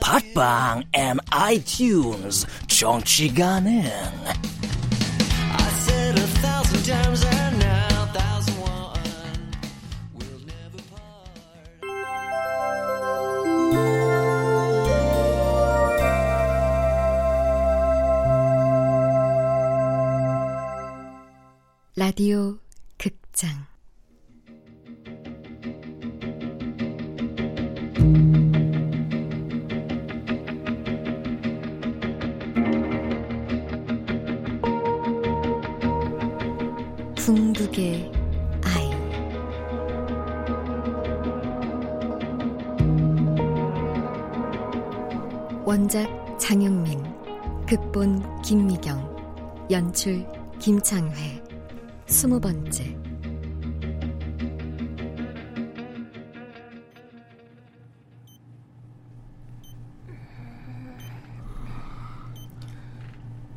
팟빵 앤 아이튠즈 정치 가능. 라디오 극장 극본 김미경 연출 김창회 스무 번째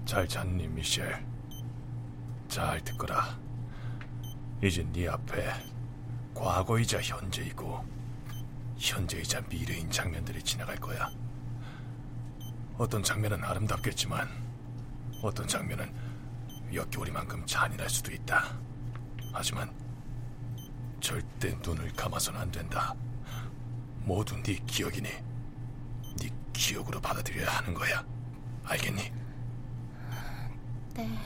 잘 잤니, 미셸? 잘 듣거라. 이제 네 앞에 과거이자 현재이고 현재이자 미래인 장면들이 지나갈 거야. 어떤 장면은 아름답겠지만 어떤 장면은 역겨울이만큼 잔인할 수도 있다. 하지만 절대 눈을 감아서는 안 된다. 모두 네 기억이니 네 기억으로 받아들여야 하는 거야. 알겠니? 네.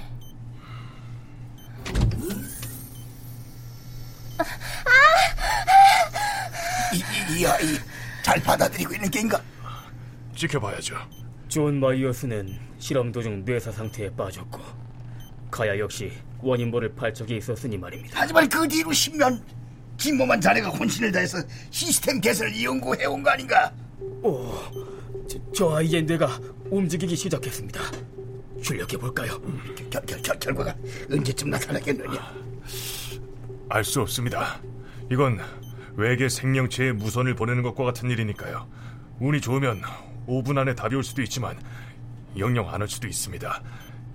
이, 이 아이 잘 받아들이고 있는 게인가? 지켜봐야죠. 존 마이어스는 실험 도중 뇌사 상태에 빠졌고 가야 역시 원인 모를 발작이 있었으니 말입니다. 하지만 그 뒤로 10년 김모만 자네가 혼신을 다해서 시스템 개선을 연구해온 거 아닌가? 오, 저, 저 아이의 뇌가 움직이기 시작했습니다. 출력해 볼까요? 결, 결, 결, 결과가 언제쯤 나타나겠느냐? 알 수 없습니다. 이건 외계 생명체에 무선을 보내는 것과 같은 일이니까요. 운이 좋으면 5분 안에 답이 올 수도 있지만 영영 안 올 수도 있습니다.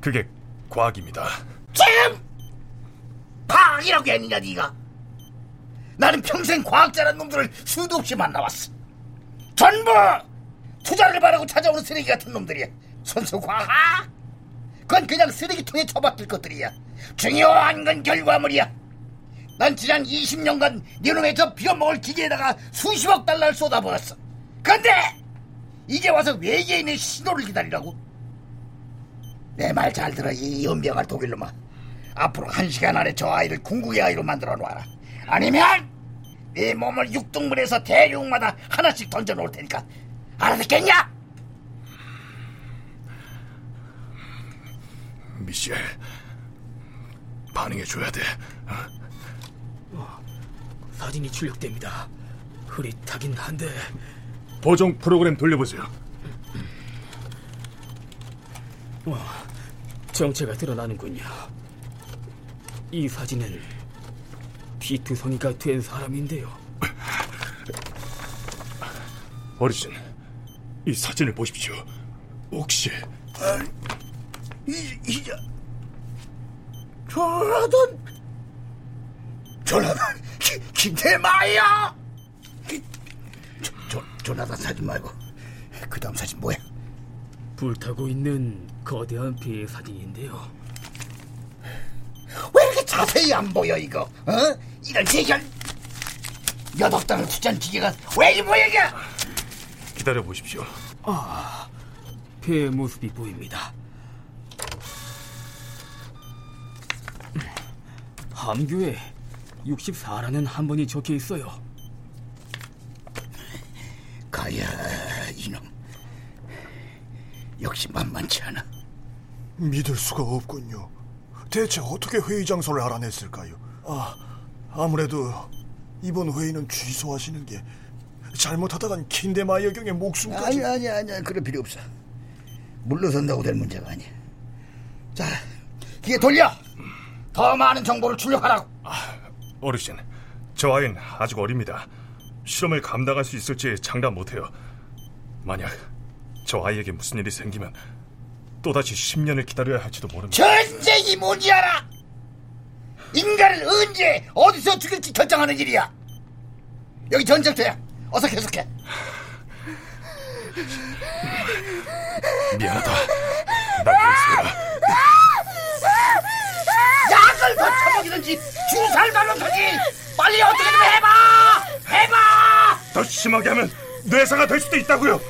그게 과학입니다. 지금 과학이라고 했느냐 네가? 나는 평생 과학자란 놈들을 수도 없이 만나왔어. 전부 투자를 바라고 찾아오는 쓰레기 같은 놈들이야. 선수 과학? 그건 그냥 쓰레기통에 처박힐 것들이야. 중요한 건 결과물이야. 난 지난 20년간 네놈의 저 비어먹을 기계에다가 수십억 달러를 쏟아부었어. 근데 이제 와서 외계인의 신호를 기다리라고? 내 말 잘 들어 이 연병할 독일놈아. 앞으로 한 시간 안에 저 아이를 궁극의 아이로 만들어 놓아라. 아니면 네 몸을 육등분해서 대륙마다 하나씩 던져 놓을 테니까 알아듣겠냐? 미셸, 반응해 줘야 돼. 사진이 출력됩니다. 흐릿하긴 한데 보정 프로그램 돌려보세요. 와, 정체가 드러나는군요. 이 사진은 피투성이가 된 사람인데요. 어르신, 이 사진을 보십시오. 혹시 이, 이자 조나단 조나단 김태마야 조, 조나단 사진 말고 그 다음 사진 뭐야? 불타고 있는 거대한 비의 사진인데요. 왜 이렇게 자세히 안 보여 이거? 어? 이런 대결 여덟 달을 투자한 기계가 왜 이 모양이야? 기다려 보십시오. 아, 폐의 모습이 보입니다. 함교에 64라는 한 번이 적혀 있어요. 가야 이놈 역시 만만치 않아. 믿을 수가 없군요. 대체 어떻게 회의 장소를 알아냈을까요? 아, 아무래도 이번 회의는 취소하시는 게 잘못하다간 킨데마이어 경의 목숨까지 아니 아니 아니 그럴 필요 없어. 물러선다고 될 문제가 아니야. 자, 기계 돌려. 더 많은 정보를 출력하라고. 어르신, 저 아이는 아직 어립니다. 실험을 감당할 수 있을지 장담 못해요. 만약 저 아이에게 무슨 일이 생기면 또다시 10년을 기다려야 할지도 모릅니다. 전쟁이 뭔지 알아? 인간을 언제 어디서 죽일지 결정하는 일이야. 여기 전쟁터야. 어서 계속해. 미안하다. 나. 약을 더 처먹이든지 주사를 달라든지 빨리 어떻게 좀 해봐. 해봐. 더 심하게 하면 뇌사가 될 수도 있다고요.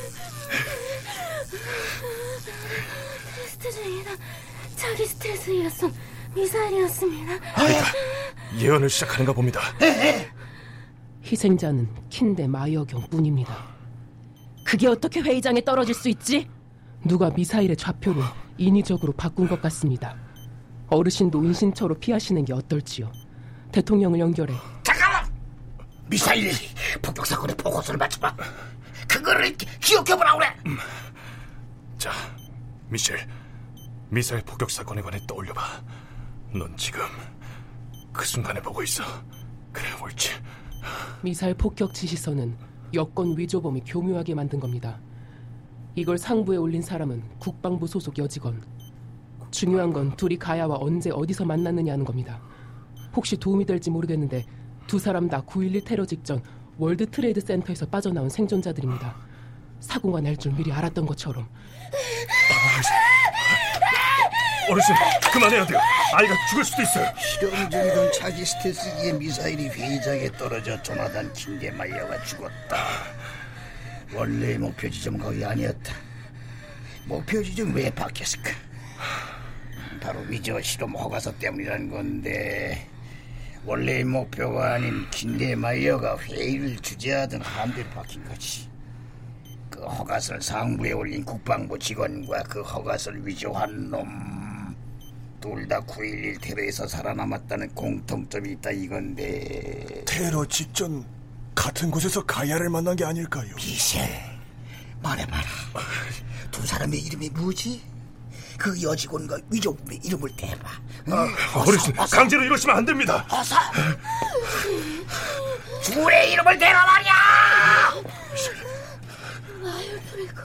스트중이다. 자기 스트레스였음 미사일이었습니다. 아이가 예언을 시작하는가 봅니다. 희생자는 킨데 마이어경 뿐입니다. 그게 어떻게 회의장에 떨어질 수 있지? 누가 미사일의 좌표를 인위적으로 바꾼 것 같습니다. 어르신도 은신처로 피하시는 게 어떨지요? 대통령을 연결해 잠깐만. 미사일 폭격 사건의 보고서를 맞춰봐. 그거를 기억해보라 그래. 자, 미셸, 미사일 폭격 사건에 관해 떠올려봐. 넌 지금 그 순간에 보고 있어. 그래 옳지. 미사일 폭격 지시서는 여권 위조범이 교묘하게 만든 겁니다. 이걸 상부에 올린 사람은 국방부 소속 여직원. 중요한 건 둘이 가야와 언제 어디서 만났느냐는 겁니다. 혹시 도움이 될지 모르겠는데 두 사람 다 9.11 테러 직전 월드 트레이드 센터에서 빠져나온 생존자들입니다. 사고가 날 줄 미리 알았던 것처럼 어르신, 그만해야 돼요. 아이가 죽을 수도 있어요. 실험 중이던 차기 스텔스기의 미사일이 회의장에 떨어져 조나단 킨데마이어가 죽었다. 원래 목표 지점 거기 아니었다. 목표 지점 왜 바뀌었을까? 바로 위저 실험 허가서 때문이라는 건데 원래 목표가 아닌 킨데마이어가 회의를 주재하던 거지. 그 허가서를 상부에 올린 국방부 직원과 그 허가서를 위조한 놈 둘 다 9.11 테러에서 살아남았다는 공통점이 있다 이건데 테러 직전 같은 곳에서 가야를 만난 게 아닐까요? 미셸 말해봐라 두 사람의 이름이 뭐지? 그 여직원과 위조범의 이름을 대봐 아, 어르신, 강제로 이러시면 안 됩니다. 어서 둘의 이름을 대라 말이야 마요프리고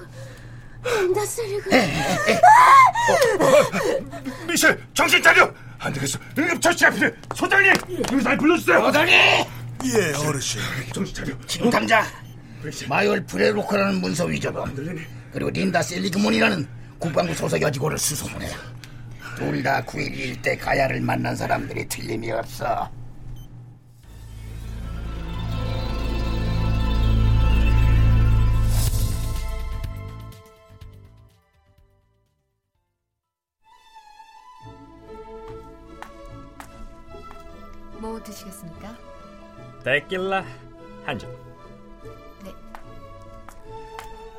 런다스리고 미셸, 정신 차려! 안 되겠어. 응급 처치가 필요해. 소장님, 의사를 불러주세요. 소장님! 예, 어르신. 정신 차려. 지금 당장 마이올 프레로크라는 문서 위조범 그리고 린다 셀리그몬이라는 국방부 소속 여직원을 수소문해 둘다9.11때 가야를 만난 사람들이 틀림이 없어 뭐 드시겠습니까? 데킬라 한 잔.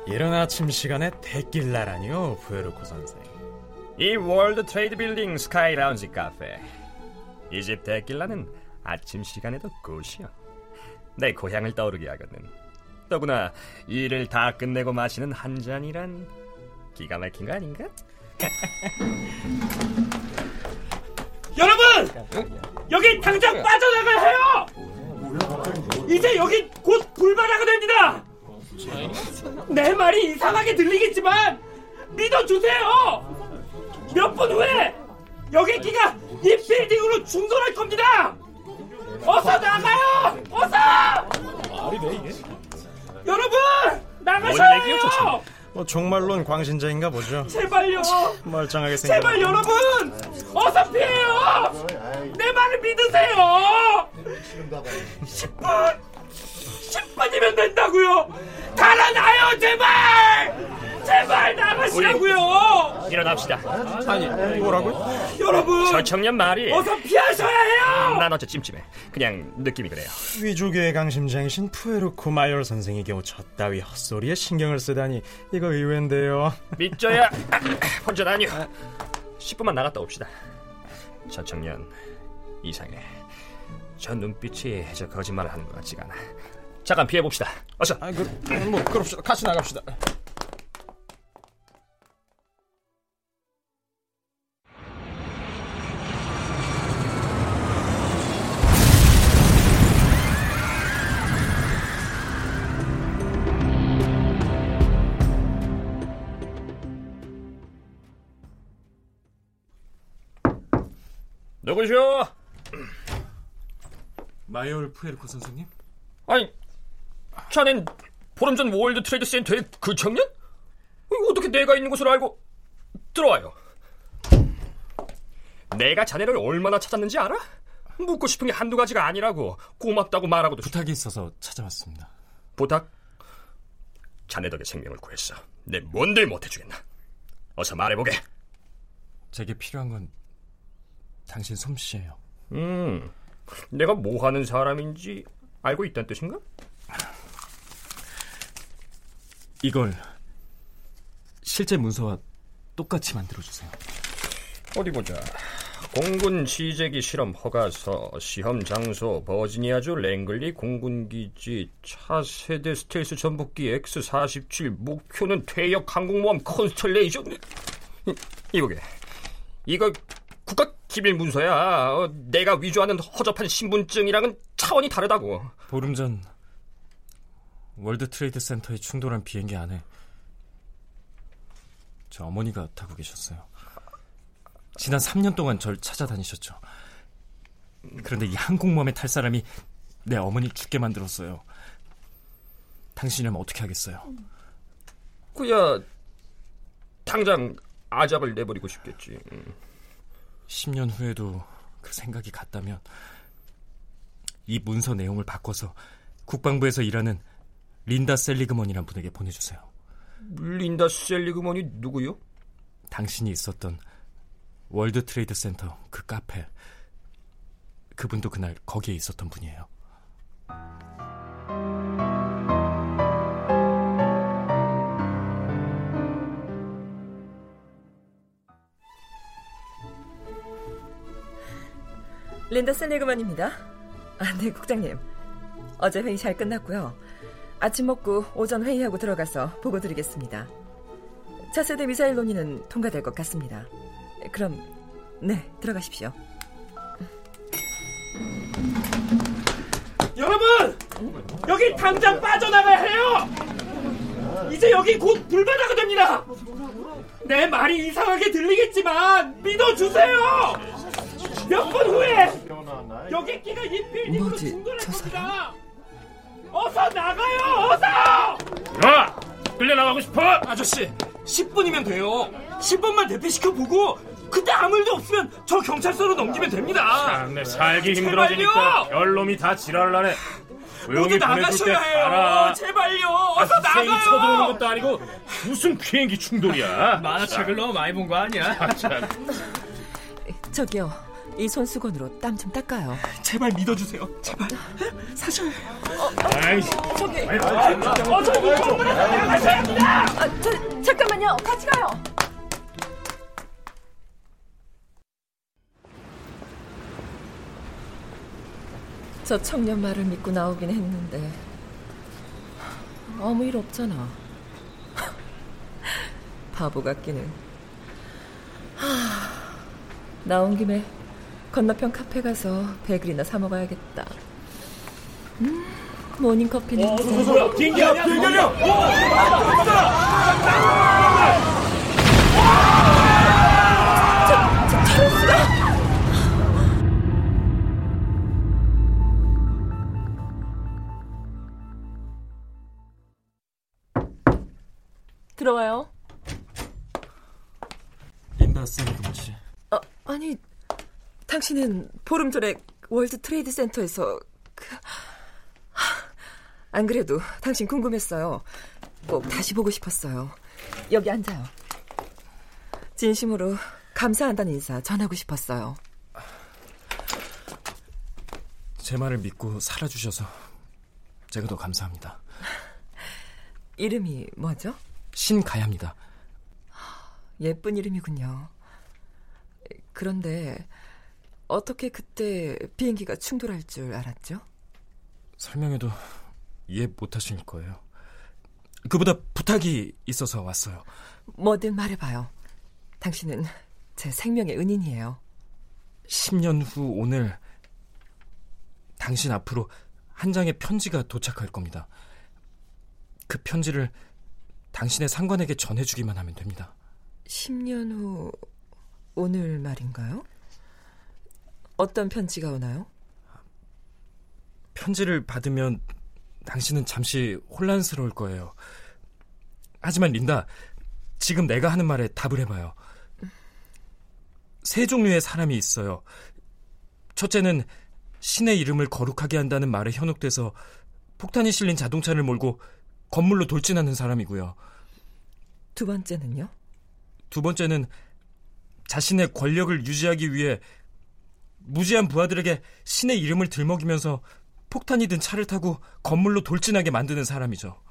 이른 아침 시간에 데킬라라니요, 부에르코 선생. 이 월드 트레이드 빌딩 스카이 라운지 카페. 이 집 데킬라는 아침 시간에도 good이요. 내 고향을 떠오르게 하거든. 더구나 일을 다 끝내고 마시는 한 잔이란 기가 막힌 거 아닌가? 여러분! 여기 당장 빠져나가야 해요! 이제 여기 곧 불바다가 됩니다! 내 말이 이상하게 들리겠지만 믿어주세요! 몇 분 후에 여기 기가 이 빌딩으로 충돌할 겁니다! 어서 나가요! 어서! 말이 돼 이게? 여러분! 뭔 나가셔야 해요! 뭐 정말론 광신자인가 보죠. 제발요! 멀쩡하게 생겨. 제발 여러분! 어서 피해요! 내 말을 믿으세요! 10분! 10분이면 된다고요! 달아나요 제발! 제발! 나가시라고요. 일어납시다. 아니 뭐라고? 여러분 저 청년 말이 어서 피하셔야 해요. 난 어째 찜찜해. 그냥 느낌이 그래요. 위조계의 강심장이신 푸에르코 마이얼 선생이 겨우 저 따위 헛소리에 신경을 쓰다니 이거 의외인데요. 믿져야 혼자 아니요. 10분만 나갔다 옵시다. 저 청년 이상해. 저 눈빛이 저 거짓말을 하는 것 같지가 않아. 잠깐 피해 봅시다. 어서. 아, 그, 뭐 그럽시다. 같이 나갑시다. 누구시오? 마이얼 푸에르코 선생님? 아니, 자넨 보름 전 월드 트레이드 센터의 그 청년? 어떻게 내가 있는 곳을 알고 들어와요? 내가 자네를 얼마나 찾았는지 알아? 묻고 싶은 게 한두 가지가 아니라고 고맙다고 말하고도 부탁이 있어서 찾아왔습니다. 부탁? 자네 덕에 생명을 구했어. 내 뭔들 못해주겠나? 어서 말해보게. 제게 필요한 건 당신 솜씨예요. 음, 내가 뭐 하는 사람인지 알고 있다는 뜻인가? 이걸 실제 문서와 똑같이 만들어 주세요. 어디 보자. 공군 시제기 실험 허가서, 시험 장소, 버지니아주 랭글리 공군기지, 차세대 스텔스 전폭기 X-47, 목표는 퇴역 항공모함 컨스텔레이션. 이- 이거게. 이거 국가 기밀 문서야. 어, 내가 위조하는 허접한 신분증이랑은 차원이 다르다고. 보름 전 월드 트레이드 센터에 충돌한 비행기 안에 제 어머니가 타고 계셨어요. 지난 3년 동안 절 찾아다니셨죠. 그런데 이 항공모함에 탈 사람이 내 어머니 죽게 만들었어요. 당신이라면 어떻게 하겠어요? 그야 당장 아작을 내버리고 싶겠지. 음. 10년 후에도 그 생각이 같다면 이 문서 내용을 바꿔서 국방부에서 일하는 린다 셀리그먼이란 분에게 보내주세요. 린다 셀리그먼이 누구요? 당신이 있었던 월드 트레이드 센터 그 카페 그분도 그날 거기에 있었던 분이에요. 린다 셀리그만입니다. 아, 네, 국장님. 어제 회의 잘 끝났고요. 아침 먹고 오전 회의하고 들어가서 보고 드리겠습니다. 차세대 미사일 논의는 통과될 것 같습니다. 그럼, 네, 들어가십시오. 여러분 여기 당장 빠져나가야 해요. 이제 여기 곧 불바다가 됩니다. 내 말이 이상하게 들리겠지만 믿어주세요. 몇 분 후에 여기 끼가 이 빌딩으로 뭐지, 충돌할 저 겁니다. 어서 나가요, 어서! 야! 끌려 나가고 싶어? 아저씨, 10분이면 돼요. 10분만 대피시켜 보고 그때 아무 일도 없으면 저 경찰서로 넘기면 됩니다. 참내 살기 제발요! 힘들어지니까 별놈이 다 지랄을 하네. 모두 나가셔야 해요. 알아. 제발요, 아, 어서 생이 나가요. 쳐들어오는 것도 아니고 무슨 비행기 충돌이야. 만화책을 너무 많이 본 거 아니야? 저기요, 이 손수건으로 땀 좀 닦아요. 제발 믿어주세요. 제발. 사실. 저기. 아, 어, 저기 나가셔야 합니다. 아, 저, 잠깐만요. 같이 가요. 저 청년 말을 믿고 나오긴 했는데 아무 일 없잖아. 바보 같기는. 하, 나온 김에 건너편 카페 가서 베글이나 사 먹어야겠다. 음, 모닝 커피 냄새. 비행기 아니야? 비행기 아니야? 들어와요. 린다 셀리그먼 씨. 어, 아니, 당신은 보름 전에 월드 트레이드 센터에서 그... 하, 안 그래도 당신 궁금했어요. 꼭 다시 보고 싶었어요. 여기 앉아요. 진심으로 감사한다는 인사 전하고 싶었어요. 제 말을 믿고 살아주셔서 제가 더 감사합니다. 이름이 뭐죠? 신가야입니다. 예쁜 이름이군요. 그런데 어떻게 그때 비행기가 충돌할 줄 알았죠? 설명해도 이해 못하실 거예요. 그보다 부탁이 있어서 왔어요. 뭐든 말해봐요. 당신은 제 생명의 은인이에요. 10년 후 오늘 당신 앞으로 한 장의 편지가 도착할 겁니다. 그 편지를 당신의 상관에게 전해주기만 하면 됩니다. 10년 후 오늘 말인가요? 어떤 편지가 오나요? 편지를 받으면 당신은 잠시 혼란스러울 거예요. 하지만 린다, 지금 내가 하는 말에 답을 해봐요. 세 종류의 사람이 있어요. 첫째는 신의 이름을 거룩하게 한다는 말에 현혹돼서 폭탄이 실린 자동차를 몰고 건물로 돌진하는 사람이고요. 두 번째는요? 두 번째는 자신의 권력을 유지하기 위해 무지한 부하들에게 신의 이름을 들먹이면서 폭탄이 든 차를 타고 건물로 돌진하게 만드는 사람이죠.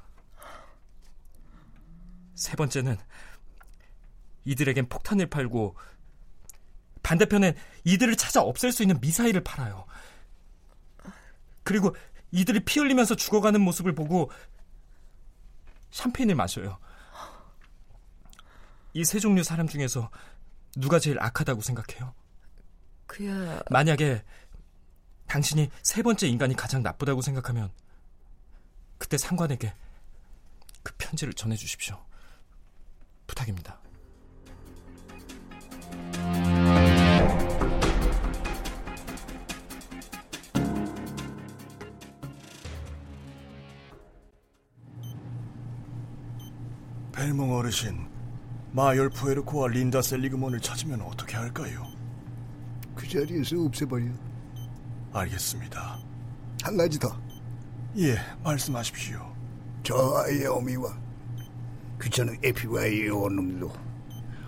세 번째는 이들에겐 폭탄을 팔고 반대편엔 이들을 찾아 없앨 수 있는 미사일을 팔아요. 그리고 이들이 피 흘리면서 죽어가는 모습을 보고 샴페인을 마셔요. 이 세 종류 사람 중에서 누가 제일 악하다고 생각해요? 그야 만약에 당신이 세 번째 인간이 가장 나쁘다고 생각하면 그때 상관에게 그 편지를 전해 주십시오. 부탁입니다. 벨몽 어르신, 마열 푸에르코와 린다 셀리그먼을 찾으면 어떻게 할까요? 그 자리에서 없애버려. 알겠습니다. 한 가지 더. 예, 말씀하십시오. 저 아이의 어미와 귀찮은 에피와의 요원놈도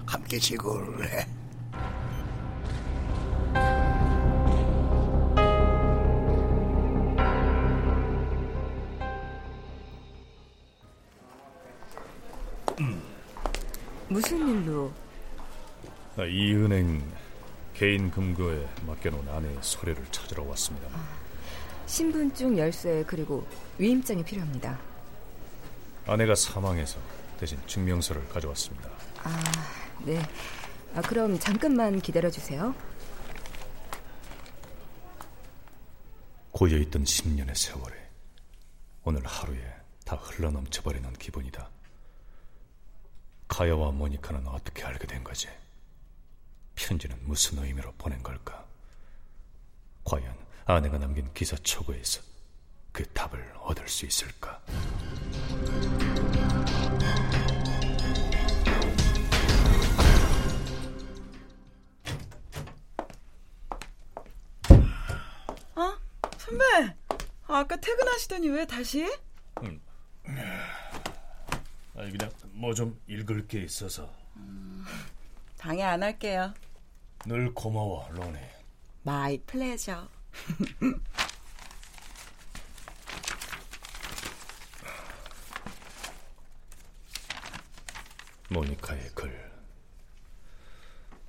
함께 제거를 해. 무슨 일로? 아, 이 은행 개인 금고에 맡겨놓은 아내의 서류를 찾으러 왔습니다. 신분증 열쇠 그리고 위임장이 필요합니다. 아내가 사망해서 대신 증명서를 가져왔습니다. 아, 네. 아, 그럼 잠깐만 기다려 주세요. 고여있던 10년의 세월에 오늘 하루에 다 흘러넘쳐버리는 기분이다. 카야와 모니카는 어떻게 알게 된 거지? 편지는 무슨 의미로 보낸 걸까? 과연 아내가 남긴 기사 초고에서 그 답을 얻을 수 있을까? 어? 선배! 아까 퇴근하시더니 왜 다시? 음. 아니 그냥 뭐 좀 읽을 게 있어서 방해 안 할게요. 늘 고마워 로니 My pleasure. 모니카의 글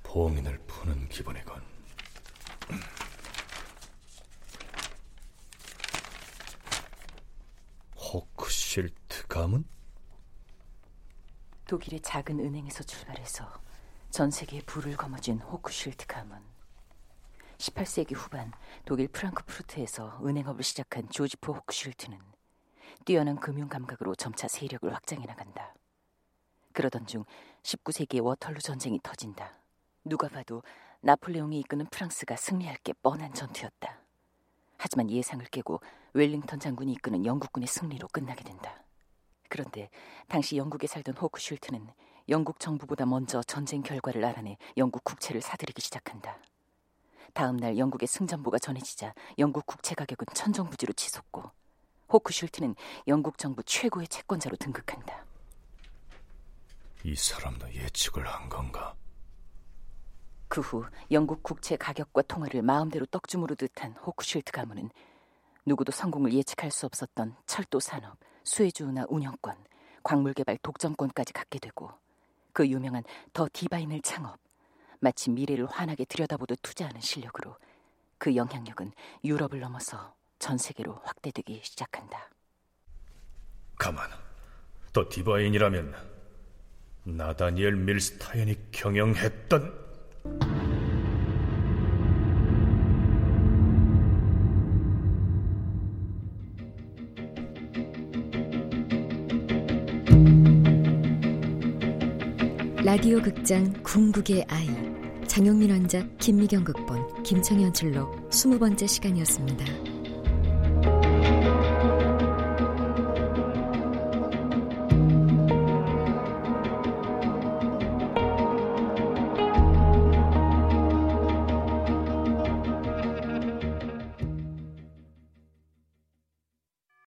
봉인을 푸는 기분이건 호크실트 가문? 독일의 작은 은행에서 출발해서 전 세계에 불을 거머쥔 호크쉴트 가문. 18세기 후반 독일 프랑크푸르트에서 은행업을 시작한 조지프 호크슐트는 뛰어난 금융 감각으로 점차 세력을 확장해 나간다. 그러던 중 19세기의 워털루 전쟁이 터진다. 누가 봐도 나폴레옹이 이끄는 프랑스가 승리할 게 뻔한 전투였다. 하지만 예상을 깨고 웰링턴 장군이 이끄는 영국군의 승리로 끝나게 된다. 그런데 당시 영국에 살던 호크슐트는 영국 정부보다 먼저 전쟁 결과를 알아내 영국 국채를 사들이기 시작한다. 다음 날 영국의 승전보가 전해지자 영국 국채 가격은 천정부지로 치솟고 호크슐트는 영국 정부 최고의 채권자로 등극한다. 이 사람도 예측을 한 건가? 그 후 영국 국채 가격과 통화를 마음대로 떡주무로 듯한 호크쉴트 가문은 누구도 성공을 예측할 수 없었던 철도 산업, 수혜주 운하 운영권, 광물 개발 독점권까지 갖게 되고 그 유명한 더 디바인을 창업, 마치 미래를 환하게 들여다보듯 투자하는 실력으로 그 영향력은 유럽을 넘어서 전 세계로 확대되기 시작한다. 가만, 더 디바인이라면 나다니엘 밀스타인이 경영했던 라디오 극장 궁극의 아이 장영민 원작 김미경 극본 김청현 출로 스무 번째 시간이었습니다.